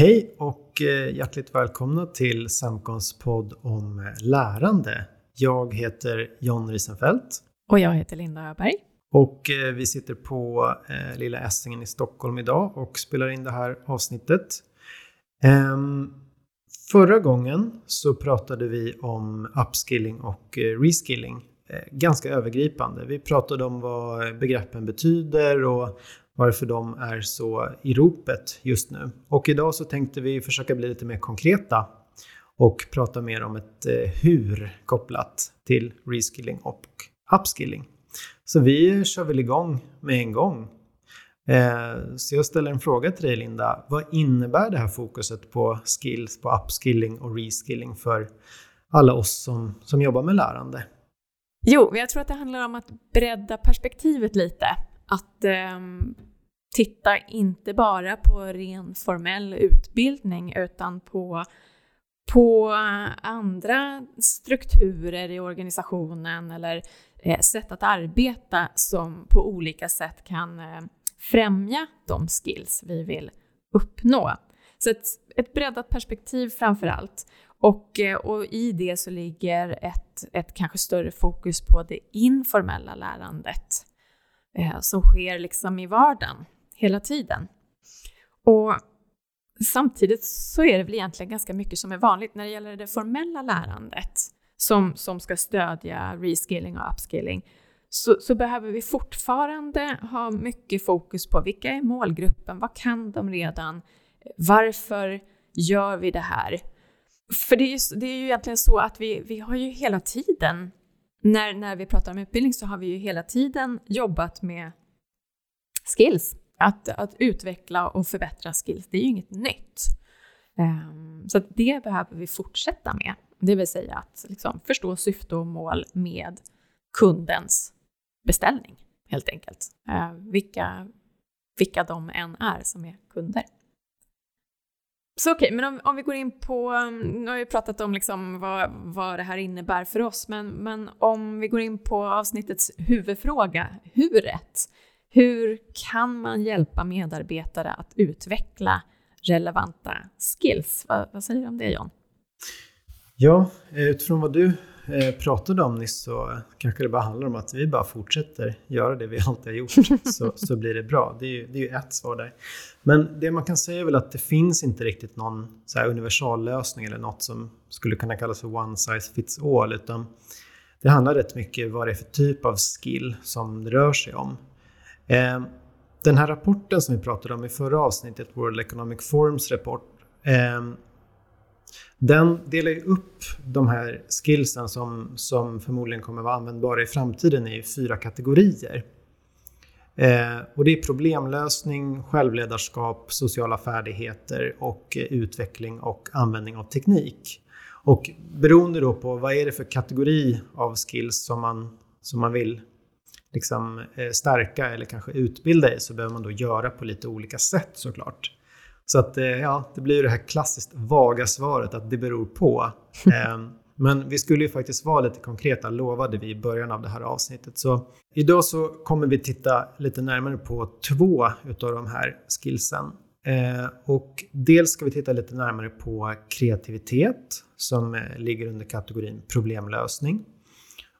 Hej och eh, hjärtligt välkomna till Samkons podd om eh, lärande. Jag heter John Risenfeldt. Och jag heter Linda Öberg. Och eh, vi sitter på Lilla Essingen i Stockholm idag och spelar in det här avsnittet. Ehm, förra gången så pratade vi om upskilling och reskilling Eh, ganska övergripande. Vi pratade om vad begreppen betyder och varför de är så i ropet just nu. Och idag så tänkte vi försöka bli lite mer konkreta och prata mer om ett eh, hur kopplat till reskilling och upskilling. Så vi kör väl igång med en gång. Eh, så jag ställer en fråga till dig Linda. Vad innebär det här fokuset på skills, på upskilling och reskilling för alla oss som, som jobbar med lärande? Jo, jag tror att det handlar om att bredda perspektivet lite. Att eh, titta inte bara på ren formell utbildning utan på, på andra strukturer i organisationen eller eh, sätt att arbeta som på olika sätt kan eh, främja de skills vi vill uppnå. Så ett, ett breddat perspektiv framför allt. Och, eh, och i det så ligger ett, ett kanske större fokus på det informella lärandet eh, som sker liksom i vardagen hela tiden. Och samtidigt så är det väl egentligen ganska mycket som är vanligt när det gäller det formella lärandet som, som ska stödja reskilling och upskilling. Så, så, behöver vi fortfarande ha mycket fokus på vilka är målgruppen, vad kan de redan, varför gör vi det här? För det är ju, det är ju egentligen så att vi, vi har ju hela tiden, när, när vi pratar om utbildning så har vi ju hela tiden jobbat med skills. Att, att utveckla och förbättra skills, det är ju inget nytt. Um, så det behöver vi fortsätta med. Det vill säga att liksom, förstå syfte och mål med kundens beställning, helt enkelt. Uh, vilka, vilka de än är som är kunder. Så okej, okay, men om, om, vi går in på, nu har vi pratat om liksom vad, vad det här innebär för oss, men, men om vi går in på avsnittets huvudfråga, huret. Hur kan man hjälpa medarbetare att utveckla relevanta skills? Vad, vad säger du om det John? Ja, utifrån vad du eh, pratade om nyss så kanske det bara handlar om att vi bara fortsätter göra det vi alltid har gjort så, så blir det bra. Det är, ju, det är ju ett svar där. Men det man kan säga är väl att det finns inte riktigt någon så universallösning eller något som skulle kunna kallas för one size fits all utan det handlar rätt mycket vad det är för typ av skill som det rör sig om. Eh, den här rapporten som vi pratade om i förra avsnittet, World Economic Forums rapport, eh, den delar ju upp de här skillsen som, som förmodligen kommer vara användbara i framtiden i fyra kategorier. Eh, och det är problemlösning, självledarskap, sociala färdigheter och eh, utveckling och användning av teknik. Och beroende då på vad är det för kategori av skills som man, som man vill liksom, eh, stärka eller kanske utbilda i så behöver man då göra på lite olika sätt såklart. Så att eh, ja, det blir det här klassiskt vaga svaret att det beror på. Ehm, men vi skulle ju faktiskt vara lite konkreta, lovade vi i början av det här avsnittet. Så idag så kommer vi titta lite närmare på två utav de här skillsen. Ehm, och dels ska vi titta lite närmare på kreativitet som eh, ligger under kategorin problemlösning.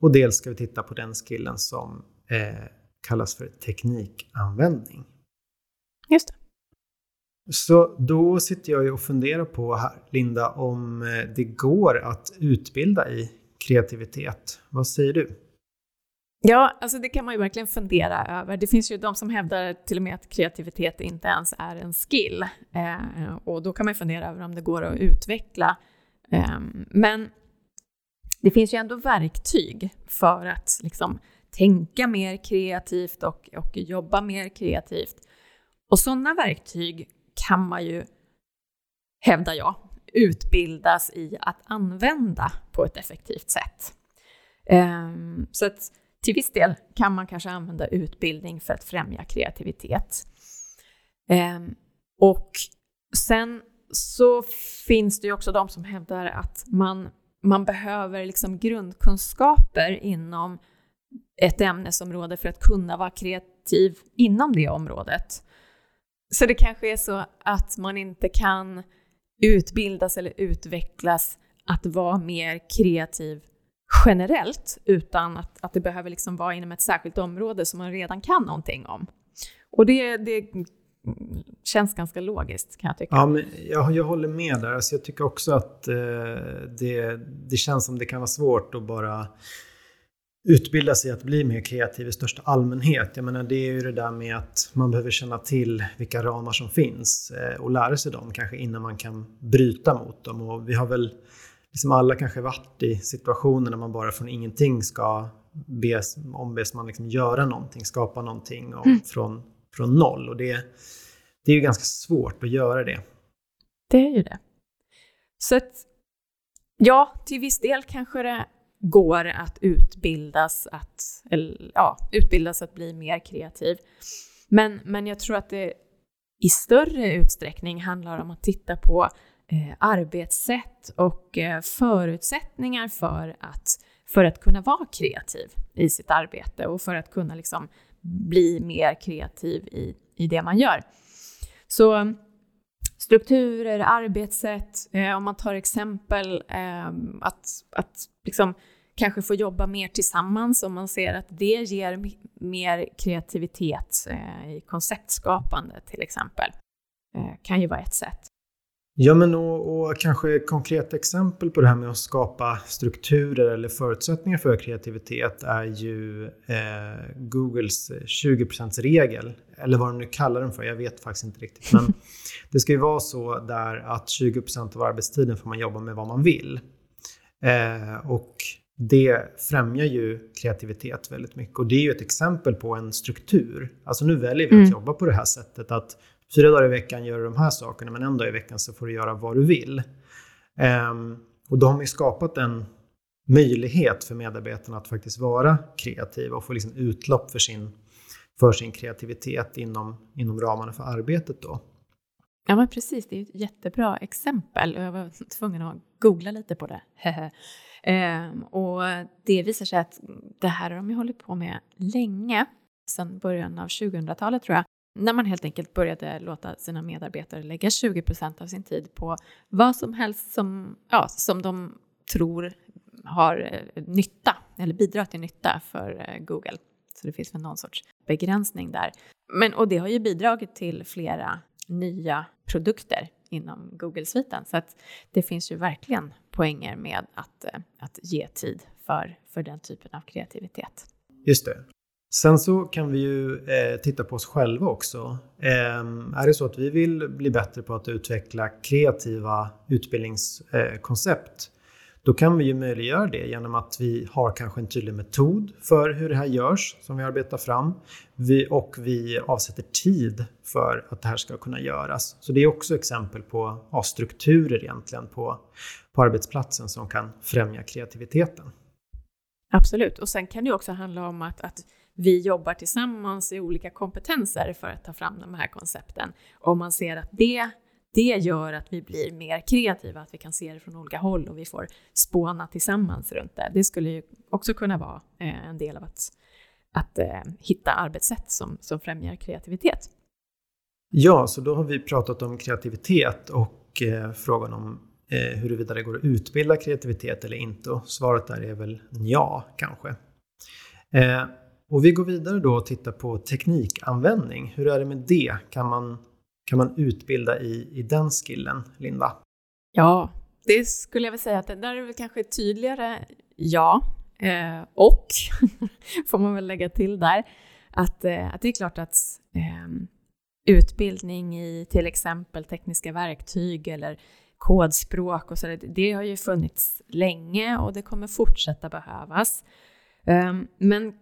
Och dels ska vi titta på den skillen som eh, kallas för teknikanvändning. Just det. Så då sitter jag ju och funderar på här, Linda, om eh, det går att utbilda i kreativitet. Vad säger du? Ja, alltså det kan man ju verkligen fundera över. Det finns ju de som hävdar till och med att kreativitet inte ens är en skill. Eh, och då kan man fundera över om det går att utveckla. Eh, men det finns ju ändå verktyg för att liksom, tänka mer kreativt och, och jobba mer kreativt. Och sådana verktyg kan man ju, hävdar jag, utbildas i att använda på ett effektivt sätt. Ehm, så att till viss del kan man kanske använda utbildning för att främja kreativitet. Ehm, och sen så finns det ju också de som hävdar att man, man behöver liksom grundkunskaper inom ett ämnesområde för att kunna vara kreativ inom det området. Så det kanske är så att man inte kan utbildas eller utvecklas att vara mer kreativ generellt, utan att, att det behöver liksom vara inom ett särskilt område som man redan kan någonting om. Och det, det känns ganska logiskt kan jag tycka. Ja, men jag, jag håller med där. Alltså jag tycker också att eh, det, det känns som det kan vara svårt att bara utbilda sig att bli mer kreativ i största allmänhet. Jag menar, det är ju det där med att man behöver känna till vilka ramar som finns eh, och lära sig dem kanske innan man kan bryta mot dem. Och vi har väl liksom alla kanske varit i situationer när man bara från ingenting ska bes, ombes man liksom göra någonting, skapa någonting och, mm. från, från noll. Och det, det är ju ganska svårt att göra det. Det är ju det. Så att, ja, till viss del kanske det går att utbildas att, eller, ja, utbildas att bli mer kreativ. Men, men jag tror att det i större utsträckning handlar om att titta på eh, arbetssätt och eh, förutsättningar för att, för att kunna vara kreativ i sitt arbete och för att kunna liksom bli mer kreativ i, i det man gör. Så strukturer, arbetssätt, eh, om man tar exempel eh, att, att liksom kanske få jobba mer tillsammans om man ser att det ger mer kreativitet eh, i konceptskapande till exempel. Eh, kan ju vara ett sätt. Ja, men och, och kanske konkreta exempel på det här med att skapa strukturer eller förutsättningar för kreativitet är ju eh, Googles 20%-regel. Eller vad de nu kallar den för, jag vet faktiskt inte riktigt. Men det ska ju vara så där att 20% av arbetstiden får man jobba med vad man vill. Eh, och det främjar ju kreativitet väldigt mycket. Och det är ju ett exempel på en struktur. Alltså nu väljer vi att mm. jobba på det här sättet att fyra dagar i veckan gör du de här sakerna men en dag i veckan så får du göra vad du vill. Um, och då har man ju skapat en möjlighet för medarbetarna att faktiskt vara kreativa och få liksom utlopp för sin, för sin kreativitet inom, inom ramarna för arbetet då. Ja men precis, det är ett jättebra exempel. Jag var tvungen att googla lite på det. Ehm, och det visar sig att det här har de ju hållit på med länge, sedan början av 2000-talet tror jag. När man helt enkelt började låta sina medarbetare lägga 20% av sin tid på vad som helst som, ja, som de tror har eh, nytta eller bidrar till nytta för eh, Google. Så det finns väl någon sorts begränsning där. Men, och det har ju bidragit till flera nya produkter inom Google-sviten. Så att det finns ju verkligen poänger med att, eh, att ge tid för, för den typen av kreativitet. Just det. Sen så kan vi ju eh, titta på oss själva också. Eh, är det så att vi vill bli bättre på att utveckla kreativa utbildningskoncept eh, då kan vi ju möjliggöra det genom att vi har kanske en tydlig metod för hur det här görs som vi arbetar fram. Vi, och vi avsätter tid för att det här ska kunna göras. Så det är också exempel på ja, strukturer egentligen på, på arbetsplatsen som kan främja kreativiteten. Absolut, och sen kan det också handla om att, att vi jobbar tillsammans i olika kompetenser för att ta fram de här koncepten. Och man ser att det det gör att vi blir mer kreativa, att vi kan se det från olika håll och vi får spåna tillsammans runt det. Det skulle ju också kunna vara eh, en del av att, att eh, hitta arbetssätt som, som främjar kreativitet. Ja, så då har vi pratat om kreativitet och eh, frågan om eh, huruvida det går att utbilda kreativitet eller inte. Och svaret där är väl ja, kanske. Eh, och vi går vidare då och tittar på teknikanvändning. Hur är det med det? Kan man kan man utbilda i, i den skillen, Linda? Ja, det skulle jag väl säga att det där är väl kanske tydligare ja. Eh, och, får man väl lägga till där, att, eh, att det är klart att eh, utbildning i till exempel tekniska verktyg eller kodspråk och så, det har ju funnits länge och det kommer fortsätta behövas. Ehm, men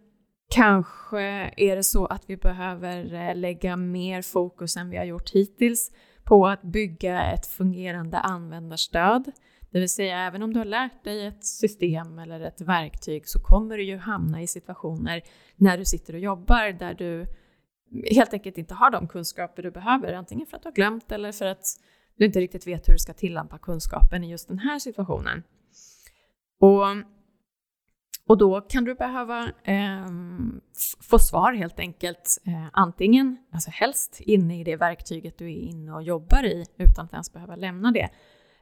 Kanske är det så att vi behöver eh, lägga mer fokus än vi har gjort hittills på att bygga ett fungerande användarstöd. Det vill säga, även om du har lärt dig ett system eller ett verktyg så kommer du ju hamna i situationer när du sitter och jobbar där du helt enkelt inte har de kunskaper du behöver, antingen för att du har glömt eller för att du inte riktigt vet hur du ska tillämpa kunskapen i just den här situationen. Och och då kan du behöva eh, få svar helt enkelt, eh, antingen, alltså helst inne i det verktyget du är inne och jobbar i utan att ens behöva lämna det.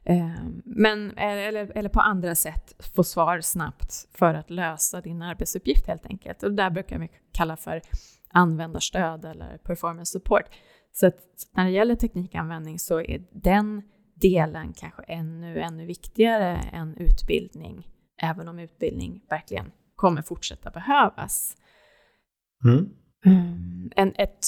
Ehm, eh, men, eller, eller på andra sätt få svar snabbt för att lösa din arbetsuppgift helt enkelt. Och det där brukar vi kalla för användarstöd eller performance support. Så att när det gäller teknikanvändning så är den delen kanske ännu, ännu viktigare än utbildning, även om utbildning verkligen kommer fortsätta behövas. Mm. Mm, en, ett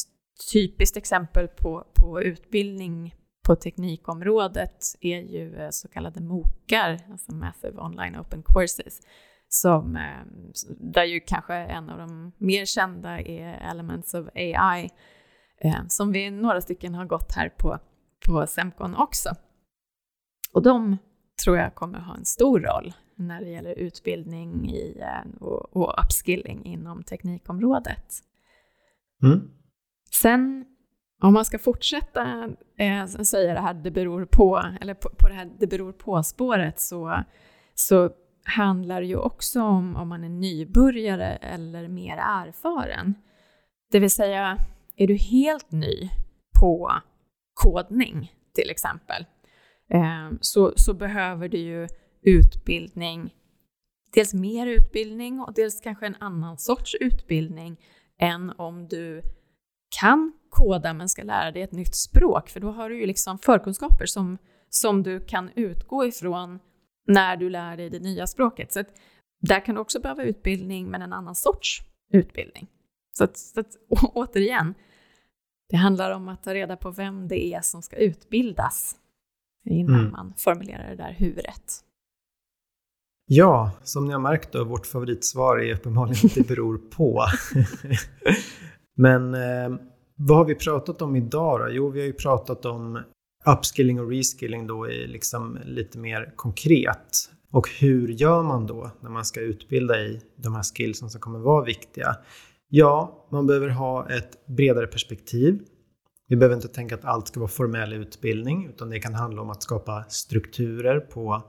typiskt exempel på, på utbildning på teknikområdet är ju eh, så kallade MOOCar, alltså Massive Online Open Courses, som, eh, där ju kanske en av de mer kända är Elements of AI, eh, som vi några stycken har gått här på, på Semcon också. Och de tror jag kommer ha en stor roll när det gäller utbildning i, och, och upskilling inom teknikområdet. Mm. Sen om man ska fortsätta eh, säga det här det beror på, eller på, på det här det beror på-spåret så, så handlar det ju också om om man är nybörjare eller mer erfaren. Det vill säga, är du helt ny på kodning till exempel, Ehm, så, så behöver du ju utbildning, dels mer utbildning och dels kanske en annan sorts utbildning än om du kan koda men ska lära dig ett nytt språk, för då har du ju liksom förkunskaper som, som du kan utgå ifrån när du lär dig det nya språket. Så att där kan du också behöva utbildning, men en annan sorts utbildning. Så att, så att återigen, det handlar om att ta reda på vem det är som ska utbildas innan mm. man formulerar det där huvudet. Ja, som ni har märkt då, vårt favoritsvar är uppenbarligen att det beror på. Men eh, vad har vi pratat om idag då? Jo, vi har ju pratat om upskilling och reskilling då är liksom lite mer konkret. Och hur gör man då när man ska utbilda i de här skillsen som kommer vara viktiga? Ja, man behöver ha ett bredare perspektiv. Vi behöver inte tänka att allt ska vara formell utbildning, utan det kan handla om att skapa strukturer på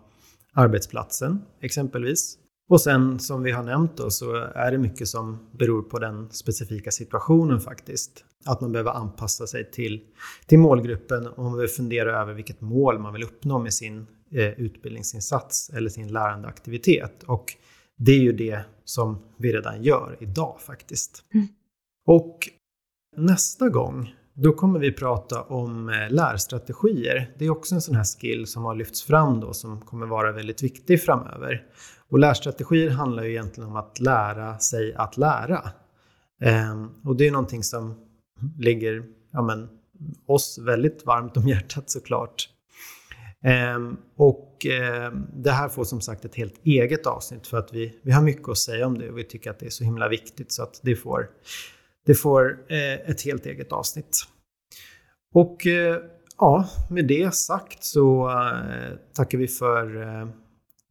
arbetsplatsen exempelvis. Och sen som vi har nämnt då så är det mycket som beror på den specifika situationen faktiskt. Att man behöver anpassa sig till, till målgruppen och man behöver fundera över vilket mål man vill uppnå med sin eh, utbildningsinsats eller sin lärandeaktivitet. Och det är ju det som vi redan gör idag faktiskt. Mm. Och nästa gång då kommer vi prata om eh, lärstrategier. Det är också en sån här skill som har lyfts fram då som kommer vara väldigt viktig framöver. Och lärstrategier handlar ju egentligen om att lära sig att lära. Ehm, och det är någonting som ligger ja men, oss väldigt varmt om hjärtat såklart. Ehm, och ehm, det här får som sagt ett helt eget avsnitt för att vi, vi har mycket att säga om det och vi tycker att det är så himla viktigt så att det får, det får eh, ett helt eget avsnitt. Och eh, ja, med det sagt så eh, tackar vi för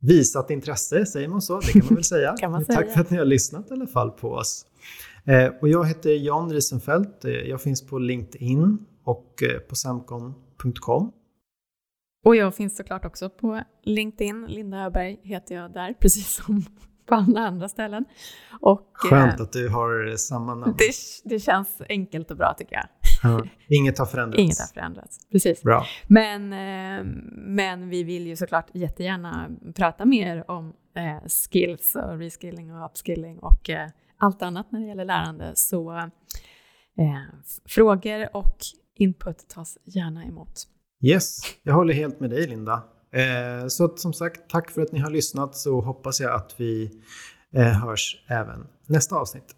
visat intresse, säger man så? Det kan man väl säga. man säga. Tack för att ni har lyssnat i alla fall på oss. Och jag heter Jan Riesenfeldt. Eh, jag finns på LinkedIn och på samcon.com. Och jag finns såklart också på LinkedIn. Linda Öberg heter jag där, precis som på andra ställen. Och, Skönt att du har samma namn. Det, det känns enkelt och bra tycker jag. Ja, inget har förändrats. Inget har förändrats, precis. Bra. Men, eh, men vi vill ju såklart jättegärna prata mer om eh, skills och reskilling och upskilling och eh, allt annat när det gäller lärande. Så frågor och input tas gärna emot. Yes, jag håller helt med dig Linda. Eh, så att, som sagt, tack för att ni har lyssnat så hoppas jag att vi eh, hörs även nästa avsnitt.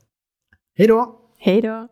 Hej då! Hej då!